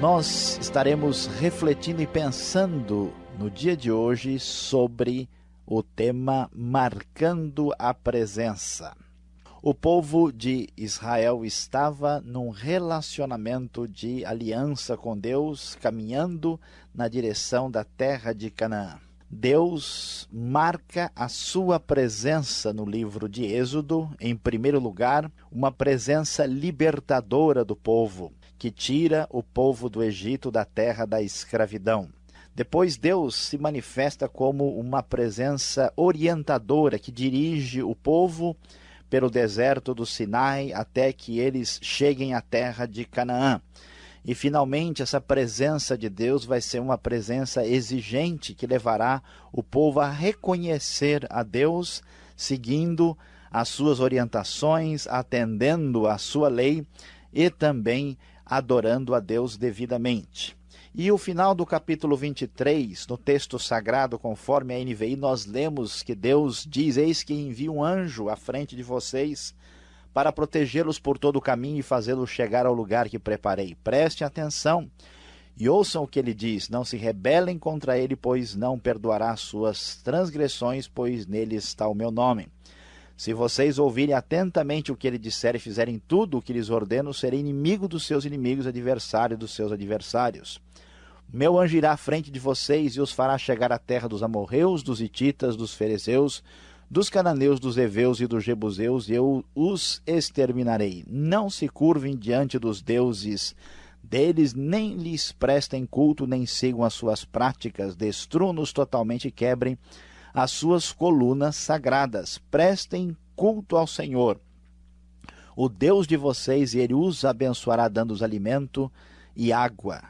Nós estaremos refletindo e pensando no dia de hoje sobre o tema Marcando a Presença. O povo de Israel estava num relacionamento de aliança com Deus, caminhando na direção da terra de Canaã. Deus marca a sua presença no livro de Êxodo, em primeiro lugar, uma presença libertadora do povo, que tira o povo do Egito da terra da escravidão. Depois, Deus se manifesta como uma presença orientadora que dirige o povo pelo deserto do Sinai até que eles cheguem à terra de Canaã. E finalmente, essa presença de Deus vai ser uma presença exigente que levará o povo a reconhecer a Deus, seguindo as suas orientações, atendendo à sua lei e também adorando a Deus devidamente. E o final do capítulo 23, no texto sagrado, conforme a NVI, nós lemos que Deus diz: Eis que envia um anjo à frente de vocês para protegê-los por todo o caminho e fazê-los chegar ao lugar que preparei. Prestem atenção e ouçam o que ele diz: Não se rebelem contra ele, pois não perdoará suas transgressões, pois nele está o meu nome. Se vocês ouvirem atentamente o que ele disser e fizerem tudo o que lhes ordeno, serei inimigo dos seus inimigos, adversário dos seus adversários. Meu anjo irá à frente de vocês e os fará chegar à terra dos amorreus, dos hititas, dos ferezeus, dos cananeus, dos heveus e dos jebuseus, e eu os exterminarei. Não se curvem diante dos deuses deles, nem lhes prestem culto, nem sigam as suas práticas. Destruam-nos totalmente e quebrem as suas colunas sagradas. Prestem culto ao Senhor, o Deus de vocês, ele os abençoará, dando-os alimento e água.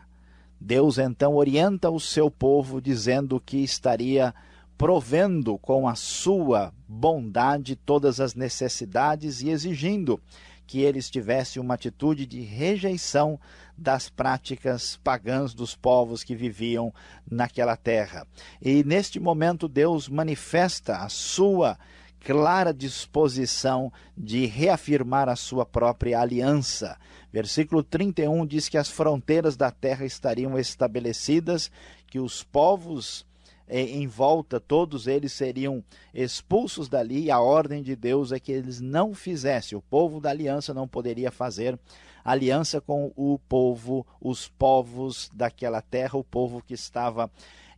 Deus então orienta o seu povo, dizendo que estaria provendo com a sua bondade todas as necessidades e exigindo que eles tivessem uma atitude de rejeição das práticas pagãs dos povos que viviam naquela terra. E neste momento Deus manifesta a sua clara disposição de reafirmar a sua própria aliança. Versículo 31 diz que as fronteiras da terra estariam estabelecidas, que os povos em volta, todos eles seriam expulsos dali, e a ordem de Deus é que eles não fizessem. O povo da aliança não poderia fazer aliança com o povo, os povos daquela terra, o povo que estava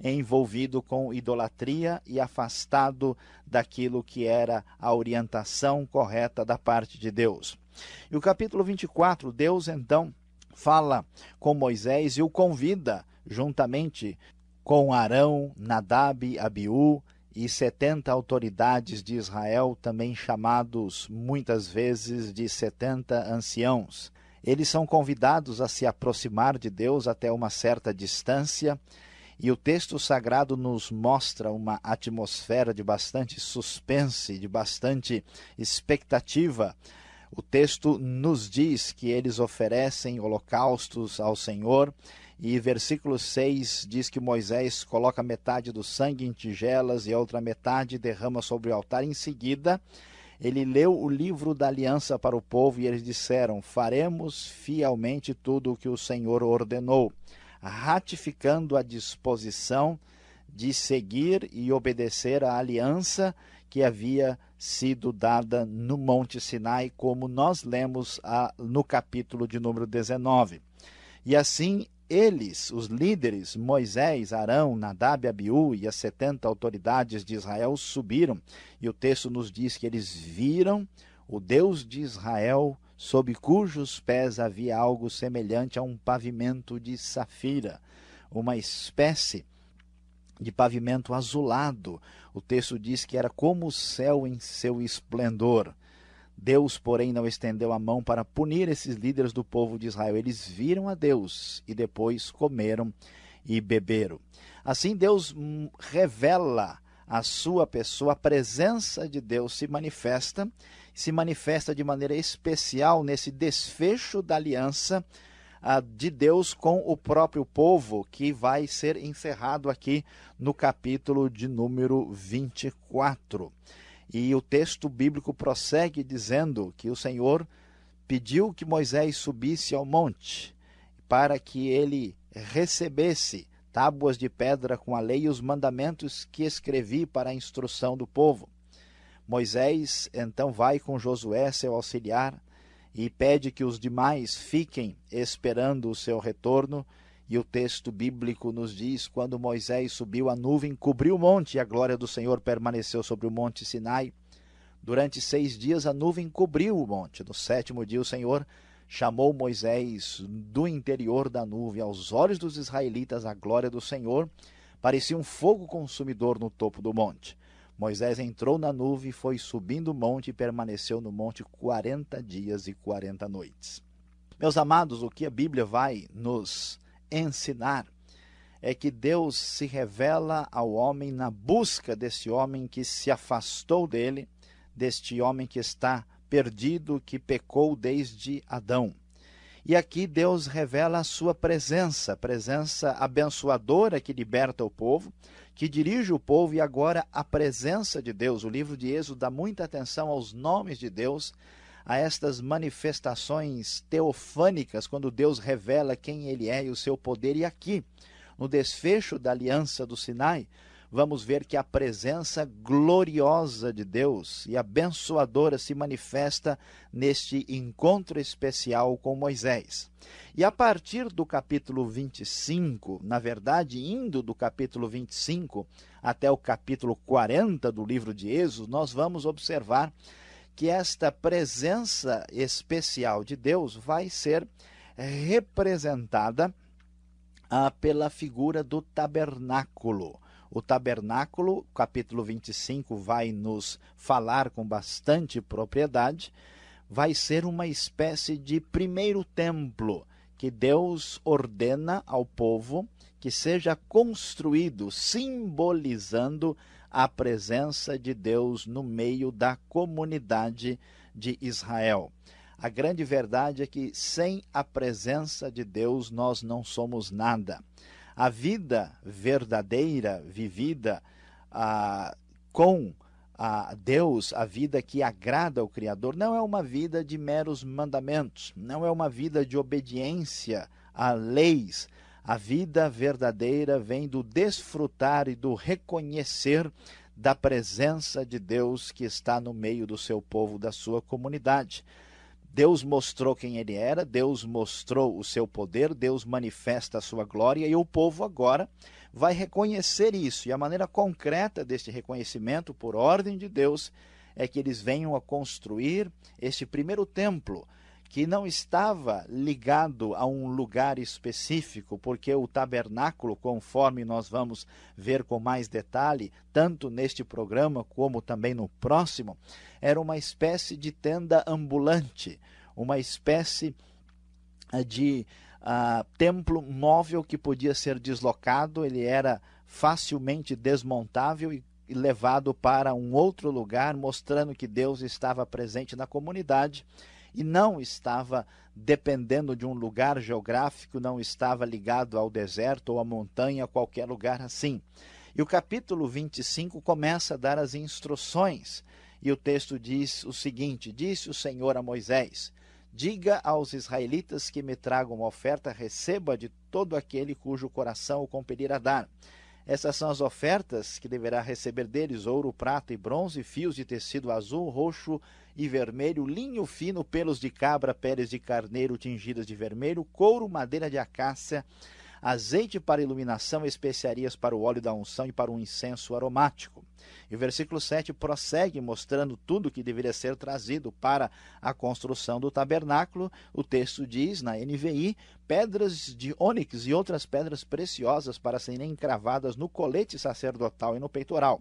envolvido com idolatria e afastado daquilo que era a orientação correta da parte de Deus. E o capítulo 24, Deus então fala com Moisés e o convida juntamente com Arão, Nadab, Abiú e setenta autoridades de Israel, também chamados muitas vezes de setenta anciãos. Eles são convidados a se aproximar de Deus até uma certa distância, e o texto sagrado nos mostra uma atmosfera de bastante suspense, de bastante expectativa. O texto nos diz que eles oferecem holocaustos ao Senhor e versículo 6 diz que Moisés coloca metade do sangue em tigelas e a outra metade derrama sobre o altar. Em seguida, ele leu o livro da aliança para o povo e eles disseram: Faremos fielmente tudo o que o Senhor ordenou, ratificando a disposição de seguir e obedecer à aliança que havia sido dada no Monte Sinai, como nós lemos a, no capítulo de número 19. E assim eles, os líderes, Moisés, Arão, Nadab, Abiú e as setenta autoridades de Israel subiram, e o texto nos diz que eles viram o Deus de Israel, sob cujos pés havia algo semelhante a um pavimento de safira, uma espécie de pavimento azulado. O texto diz que era como o céu em seu esplendor. Deus, porém, não estendeu a mão para punir esses líderes do povo de Israel. Eles viram a Deus e depois comeram e beberam. Assim, Deus hum, revela a sua pessoa, a presença de Deus se manifesta, se manifesta de maneira especial nesse desfecho da aliança de Deus com o próprio povo, que vai ser encerrado aqui no capítulo de número 24. E o texto bíblico prossegue dizendo que o Senhor pediu que Moisés subisse ao monte para que ele recebesse tábuas de pedra com a lei e os mandamentos que escrevi para a instrução do povo. Moisés então vai com Josué, seu auxiliar, e pede que os demais fiquem esperando o seu retorno. E o texto bíblico nos diz: quando Moisés subiu, a nuvem cobriu o monte e a glória do Senhor permaneceu sobre o monte Sinai. Durante seis dias a nuvem cobriu o monte. No sétimo dia, o Senhor chamou Moisés do interior da nuvem. Aos olhos dos israelitas, a glória do Senhor parecia um fogo consumidor no topo do monte. Moisés entrou na nuvem, foi subindo o monte e permaneceu no monte quarenta dias e quarenta noites. Meus amados, o que a Bíblia vai nos ensinar é que Deus se revela ao homem na busca desse homem que se afastou dele, deste homem que está perdido, que pecou desde Adão. E aqui Deus revela a sua presença, presença abençoadora que liberta o povo, que dirige o povo e agora a presença de Deus. O livro de Êxodo dá muita atenção aos nomes de Deus, a estas manifestações teofânicas, quando Deus revela quem ele é e o seu poder. E aqui, no desfecho da aliança do Sinai, vamos ver que a presença gloriosa de Deus e abençoadora se manifesta neste encontro especial com Moisés. E a partir do capítulo 25, na verdade, indo do capítulo 25 até o capítulo 40 do livro de Êxodo, nós vamos observar que esta presença especial de Deus vai ser representada ah, pela figura do tabernáculo. O tabernáculo, capítulo 25, vai nos falar com bastante propriedade, vai ser uma espécie de primeiro templo que Deus ordena ao povo que seja construído, simbolizando a presença de Deus no meio da comunidade de Israel. A grande verdade é que sem a presença de Deus nós não somos nada. A vida verdadeira, vivida ah, com a Deus, a vida que agrada ao Criador, não é uma vida de meros mandamentos, não é uma vida de obediência a leis. A vida verdadeira vem do desfrutar e do reconhecer da presença de Deus que está no meio do seu povo, da sua comunidade. Deus mostrou quem ele era, Deus mostrou o seu poder, Deus manifesta a sua glória e o povo agora vai reconhecer isso. E a maneira concreta deste reconhecimento, por ordem de Deus, é que eles venham a construir este primeiro templo que não estava ligado a um lugar específico, porque o tabernáculo, conforme nós vamos ver com mais detalhe, tanto neste programa como também no próximo, era uma espécie de tenda ambulante, uma espécie ah, de uh, templo móvel que podia ser deslocado, ele era facilmente desmontável e levado para um outro lugar, mostrando que Deus estava presente na comunidade e não estava dependendo de um lugar geográfico, não estava ligado ao deserto ou à montanha, qualquer lugar assim. E o capítulo 25 começa a dar as instruções. E o texto diz o seguinte: Disse o Senhor a Moisés: Diga aos israelitas que me tragam uma oferta, receba de todo aquele cujo coração o compelir a dar. Essas são as ofertas que deverá receber deles: ouro, prata e bronze, fios de tecido azul, roxo e vermelho, linho fino, pelos de cabra, peles de carneiro tingidas de vermelho, couro, madeira de acácia, azeite para iluminação, especiarias para o óleo da unção e para o incenso aromático. E o versículo 7 prossegue mostrando tudo que deveria ser trazido para a construção do tabernáculo. O texto diz, na NVI, pedras de ônix e outras pedras preciosas para serem encravadas no colete sacerdotal e no peitoral.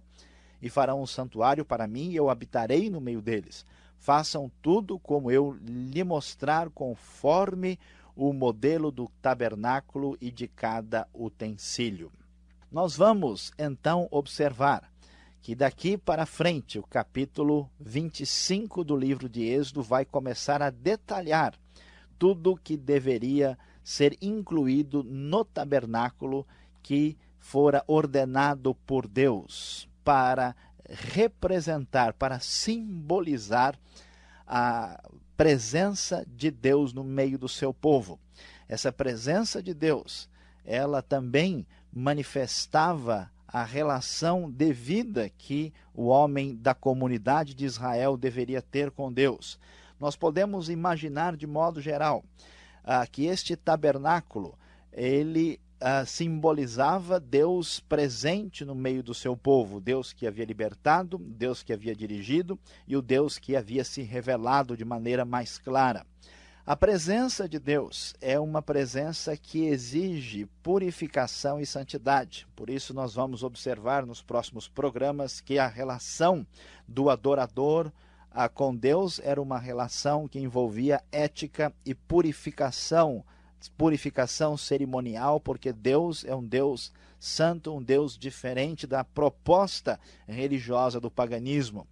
E farão um santuário para mim e eu habitarei no meio deles. Façam tudo como eu lhe mostrar, conforme o modelo do tabernáculo e de cada utensílio. Nós vamos então observar que daqui para frente, o capítulo 25 do livro de Êxodo vai começar a detalhar tudo que deveria ser incluído no tabernáculo que fora ordenado por Deus para representar, para simbolizar a presença de Deus no meio do seu povo. Essa presença de Deus, ela também manifestava a relação devida que o homem da comunidade de Israel deveria ter com Deus. Nós podemos imaginar de modo geral ah, que este tabernáculo ele ah, simbolizava Deus presente no meio do seu povo, Deus que havia libertado, Deus que havia dirigido e o Deus que havia se revelado de maneira mais clara. A presença de Deus é uma presença que exige purificação e santidade. Por isso, nós vamos observar nos próximos programas que a relação do adorador com Deus era uma relação que envolvia ética e purificação, purificação cerimonial, porque Deus é um Deus santo, um Deus diferente da proposta religiosa do paganismo.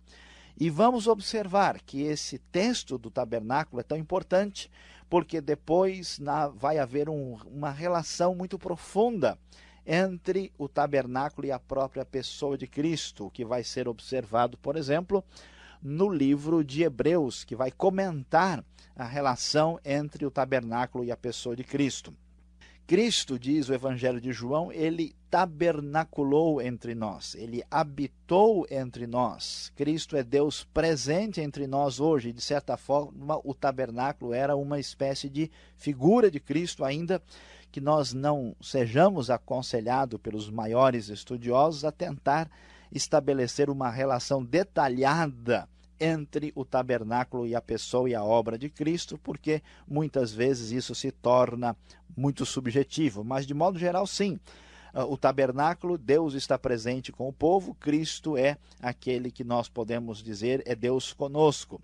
E vamos observar que esse texto do tabernáculo é tão importante, porque depois na, vai haver um, uma relação muito profunda entre o tabernáculo e a própria pessoa de Cristo, o que vai ser observado, por exemplo, no livro de Hebreus, que vai comentar a relação entre o tabernáculo e a pessoa de Cristo. Cristo, diz o Evangelho de João, ele tabernaculou entre nós, ele habitou entre nós. Cristo é Deus presente entre nós hoje. De certa forma, o tabernáculo era uma espécie de figura de Cristo, ainda que nós não sejamos aconselhados pelos maiores estudiosos a tentar estabelecer uma relação detalhada entre o tabernáculo e a pessoa e a obra de Cristo, porque muitas vezes isso se torna muito subjetivo, mas de modo geral, sim. Ah, o tabernáculo, Deus está presente com o povo, Cristo é aquele que nós podemos dizer é Deus conosco.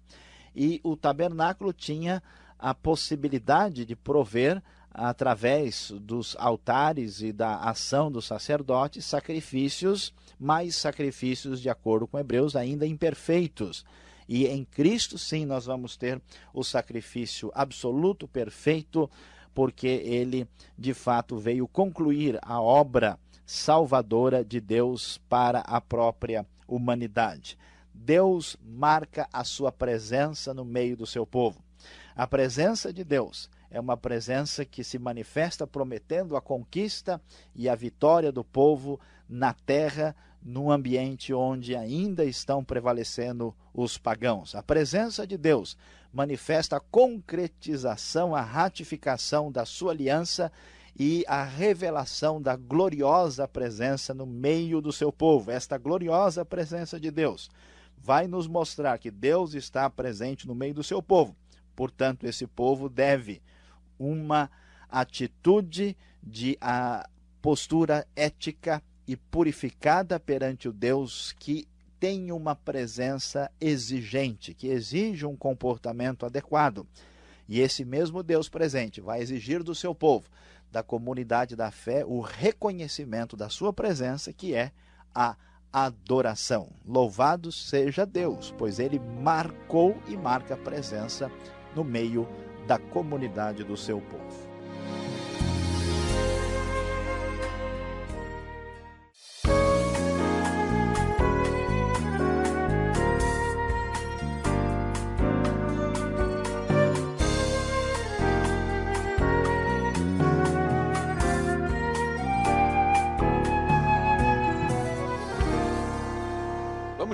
E o tabernáculo tinha a possibilidade de prover através dos altares e da ação dos sacerdotes sacrifícios, mais sacrifícios de acordo com Hebreus ainda imperfeitos. E em Cristo, sim, nós vamos ter o sacrifício absoluto, perfeito, porque ele de fato veio concluir a obra salvadora de Deus para a própria humanidade. Deus marca a sua presença no meio do seu povo. A presença de Deus é uma presença que se manifesta prometendo a conquista e a vitória do povo na terra num ambiente onde ainda estão prevalecendo os pagãos. A presença de Deus manifesta a concretização, a ratificação da sua aliança e a revelação da gloriosa presença no meio do seu povo. Esta gloriosa presença de Deus vai nos mostrar que Deus está presente no meio do seu povo. Portanto, esse povo deve uma atitude de a postura ética e purificada perante o Deus que tem uma presença exigente, que exige um comportamento adequado. E esse mesmo Deus presente vai exigir do seu povo, da comunidade da fé, o reconhecimento da sua presença, que é a adoração. Louvado seja Deus, pois ele marcou e marca a presença no meio da comunidade do seu povo.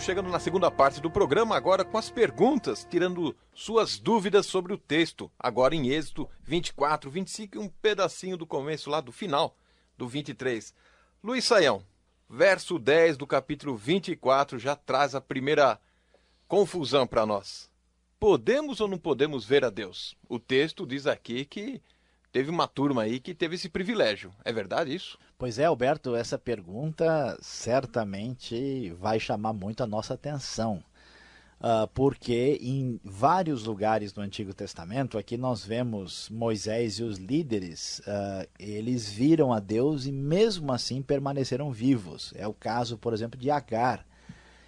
Estamos chegando na segunda parte do programa, agora com as perguntas, tirando suas dúvidas sobre o texto. Agora em Êxodo 24, 25 e um pedacinho do começo lá do final do 23. Luiz Saião, verso 10 do capítulo 24 já traz a primeira confusão para nós. Podemos ou não podemos ver a Deus? O texto diz aqui que teve uma turma aí que teve esse privilégio. É verdade isso? Pois é, Alberto, essa pergunta certamente vai chamar muito a nossa atenção. Uh, porque em vários lugares do Antigo Testamento, aqui nós vemos Moisés e os líderes, uh, eles viram a Deus e mesmo assim permaneceram vivos. É o caso, por exemplo, de Agar.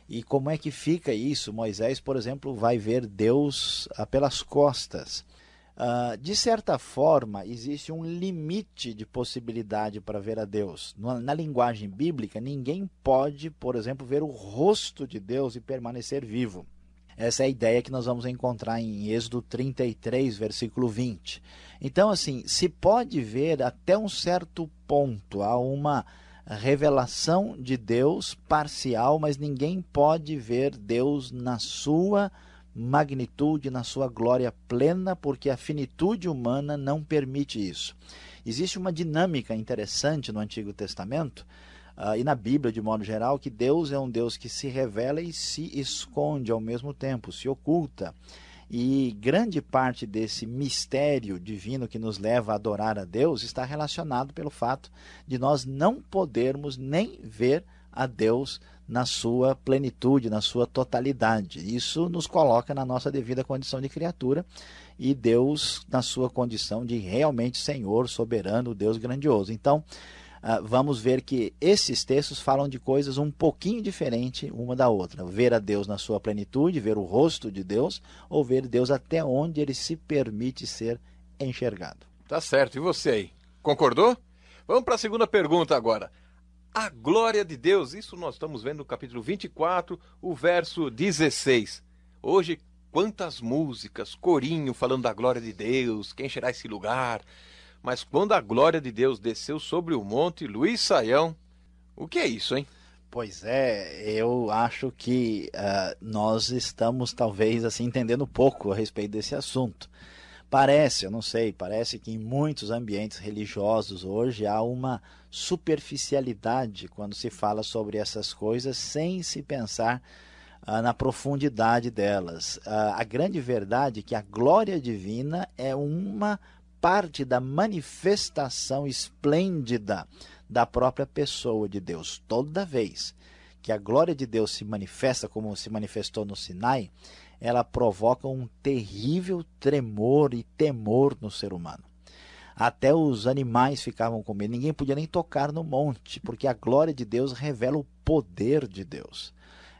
E como é que fica isso? Moisés, por exemplo, vai ver Deus uh, pelas costas. Uh, de certa forma, existe um limite de possibilidade para ver a Deus. Na, na, linguagem bíblica, ninguém pode, por exemplo, ver o rosto de Deus e permanecer vivo. Essa é a ideia que nós vamos encontrar em Êxodo 33, versículo 20. Então, assim, se pode ver até um certo ponto, há uma revelação de Deus parcial, mas ninguém pode ver Deus na sua magnitude, na sua glória plena, porque a finitude humana não permite isso. Existe uma dinâmica interessante no Antigo Testamento uh, e na Bíblia de modo geral que Deus é um Deus que se revela e se esconde ao mesmo tempo, se oculta. E grande parte desse mistério divino que nos leva a adorar a Deus está relacionado pelo fato de nós não podermos nem ver a Deus na sua plenitude, na sua totalidade. Isso nos coloca na nossa devida condição de criatura e Deus na sua condição de realmente Senhor, soberano, Deus grandioso. Então, Uh, vamos ver que esses textos falam de coisas um pouquinho diferentes uma da outra. Ver a Deus na sua plenitude, ver o rosto de Deus, ou ver Deus até onde ele se permite ser enxergado. Tá certo. E você aí? Concordou? Vamos para a segunda pergunta agora. A glória de Deus, isso nós estamos vendo no capítulo 24, o verso 16. Hoje, quantas músicas, corinho falando da glória de Deus, quem encherá esse lugar, mas quando a glória de Deus desceu sobre o monte, Luiz Saião, o que é isso, hein? Pois é, eu acho que uh, nós estamos talvez assim entendendo pouco a respeito desse assunto. Parece, eu não sei, parece que em muitos ambientes religiosos hoje há uma superficialidade quando se fala sobre essas coisas sem se pensar uh, na profundidade delas. Uh, a grande verdade é que a glória divina é uma parte da manifestação esplêndida da própria pessoa de Deus. Toda vez que a glória de Deus se manifesta como se manifestou no Sinai, ela provoca um terrível tremor e temor no ser humano. Até os animais ficavam com medo, ninguém podia nem tocar no monte, porque a glória de Deus revela o poder de Deus.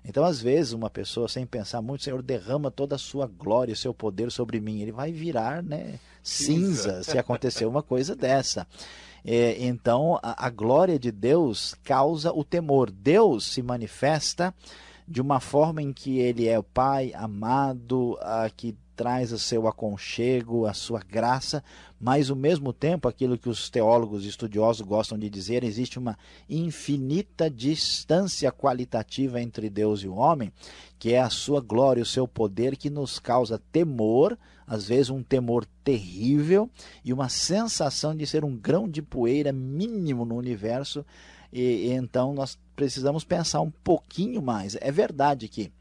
Então, às vezes, uma pessoa, sem pensar muito, Senhor, derrama toda a sua glória, o seu poder sobre mim. Ele vai virar né, cinza se acontecer uma coisa dessa. É, então, a, a glória de Deus causa o temor. Deus se manifesta de uma forma em que ele é o Pai amado, a, que traz o seu aconchego, a sua graça, mas ao mesmo tempo, aquilo que os teólogos estudiosos gostam de dizer, existe uma infinita distância qualitativa entre Deus e o homem, que é a sua glória, o seu poder que nos causa temor, às vezes um temor terrível e uma sensação de ser um grão de poeira mínimo no universo. E, e então nós precisamos pensar um pouquinho mais. É verdade que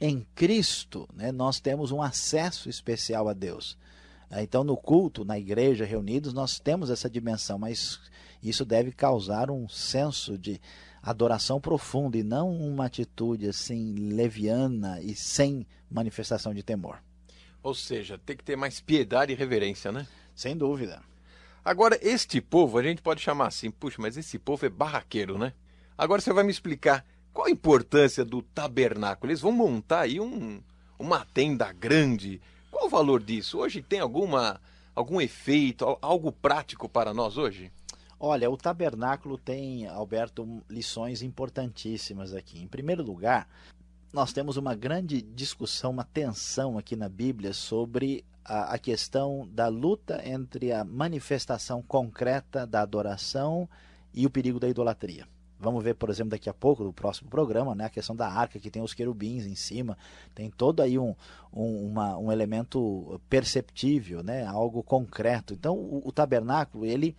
em Cristo, né, nós temos um acesso especial a Deus. É, então, no culto, na igreja, reunidos, nós temos essa dimensão, mas isso deve causar um senso de adoração profunda e não uma atitude assim leviana e sem manifestação de temor. Ou seja, tem que ter mais piedade e reverência, né? Sem dúvida. Agora, este povo, a gente pode chamar assim, puxa, mas esse povo é barraqueiro, né? Agora você vai me explicar qual a importância do tabernáculo? Eles vão montar aí um, uma tenda grande. Qual o valor disso? Hoje tem alguma algum efeito, algo prático para nós hoje? Olha, o tabernáculo tem, Alberto, lições importantíssimas aqui. Em primeiro lugar, nós temos uma grande discussão, uma tensão aqui na Bíblia sobre a, a questão da luta entre a manifestação concreta da adoração e o perigo da idolatria. Vamos ver, por exemplo, daqui a pouco, no próximo programa, né, a questão da arca, que tem os querubins em cima, tem todo aí um, um, uma, um elemento perceptível, né, algo concreto. Então, o, o tabernáculo, ele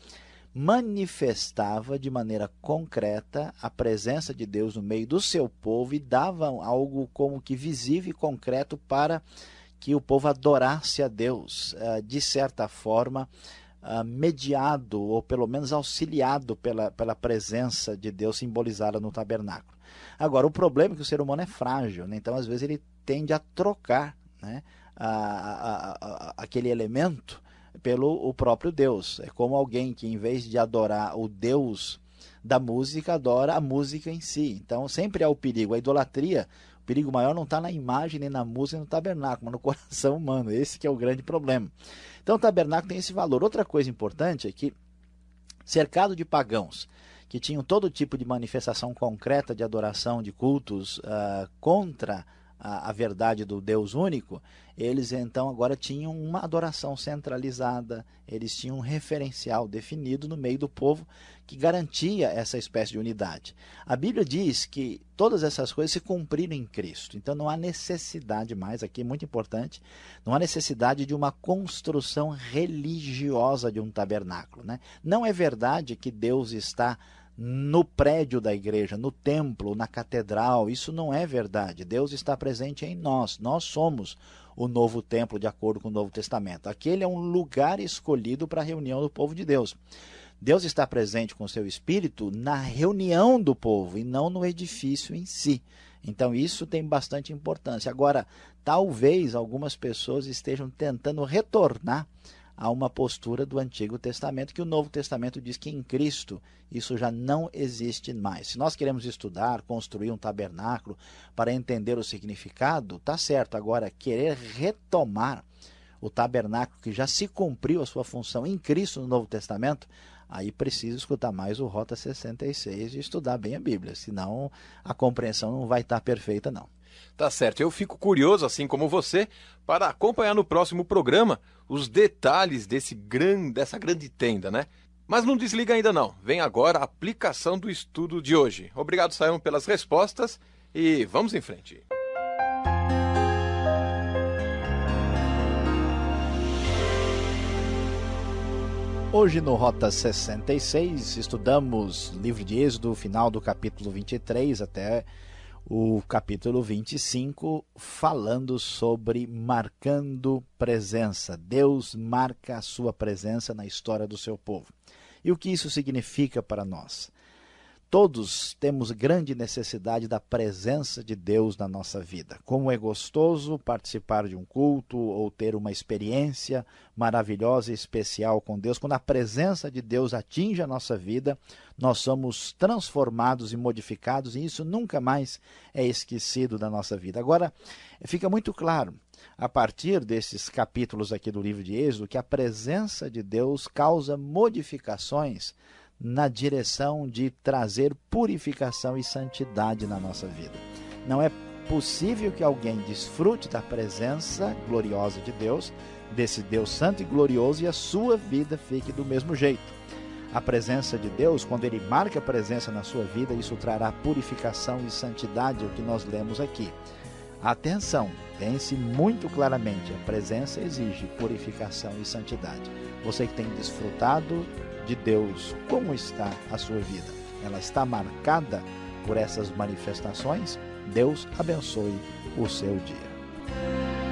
manifestava de maneira concreta a presença de Deus no meio do seu povo e dava algo como que visível e concreto para que o povo adorasse a Deus, eh, de certa forma, uh, mediado ou pelo menos auxiliado pela, pela presença de Deus simbolizada no tabernáculo. Agora, o problema é que o ser humano é frágil, né? então às vezes ele tende a trocar né, a, a, a, aquele elemento pelo o próprio Deus. É como alguém que, em vez de adorar o Deus da música, adora a música em si. Então, sempre há o perigo. A idolatria, o perigo maior não está na imagem, nem na música, no tabernáculo, mas no coração humano. Esse que é o grande problema. Então o tabernáculo tem esse valor. Outra coisa importante é que, cercado de pagãos, que tinham todo tipo de manifestação concreta de adoração, de cultos uh, contra a, a, verdade do Deus único, eles então agora tinham uma adoração centralizada, eles tinham um referencial definido no meio do povo que garantia essa espécie de unidade. A Bíblia diz que todas essas coisas se cumpriram em Cristo, então não há necessidade mais, aqui é muito importante, não há necessidade de uma construção religiosa de um tabernáculo. Né? Não é verdade que Deus está no prédio da igreja, no templo, na catedral. Isso não é verdade. Deus está presente em nós. Nós somos o novo templo, de acordo com o Novo Testamento. Aquele é um lugar escolhido para a reunião do povo de Deus. Deus está presente com seu espírito na reunião do povo e não no edifício em si. Então isso tem bastante importância. Agora, talvez algumas pessoas estejam tentando retornar a uma postura do Antigo Testamento, que o Novo Testamento diz que em Cristo isso já não existe mais. Se nós queremos estudar, construir um tabernáculo para entender o significado, tá certo. Agora, querer retomar o tabernáculo que já se cumpriu a sua função em Cristo no Novo Testamento, aí precisa escutar mais o Rota 66 e estudar bem a Bíblia, senão a compreensão não vai estar perfeita não. Tá certo, eu fico curioso, assim como você, para acompanhar no próximo programa os detalhes desse gran... dessa grande tenda, né? Mas não desliga ainda não. Vem agora a aplicação do estudo de hoje. Obrigado, Sayão, pelas respostas e vamos em frente. Hoje no Rota 66 estudamos livro de Êxodo, final do capítulo 23 até o capítulo 25, falando sobre marcando presença. Deus marca a sua presença na história do seu povo. E o que isso significa para nós? Todos temos grande necessidade da presença de Deus na nossa vida. Como é gostoso participar de um culto ou ter uma experiência maravilhosa e especial com Deus. Quando a presença de Deus atinge a nossa vida, nós somos transformados e modificados e isso nunca mais é esquecido da nossa vida. Agora, fica muito claro a partir desses capítulos aqui do livro de Êxodo que a presença de Deus causa modificações na direção de trazer purificação e santidade na nossa vida. Não é possível que alguém desfrute da presença gloriosa de Deus, desse Deus santo e glorioso, e a sua vida fique do mesmo jeito. A presença de Deus, quando Ele marca a presença na sua vida, isso trará purificação e santidade, é o que nós lemos aqui. Atenção, pense muito claramente: a presença exige purificação e santidade. Você que tem desfrutado de Deus, como está a sua vida? Ela está marcada por essas manifestações? Deus abençoe o seu dia.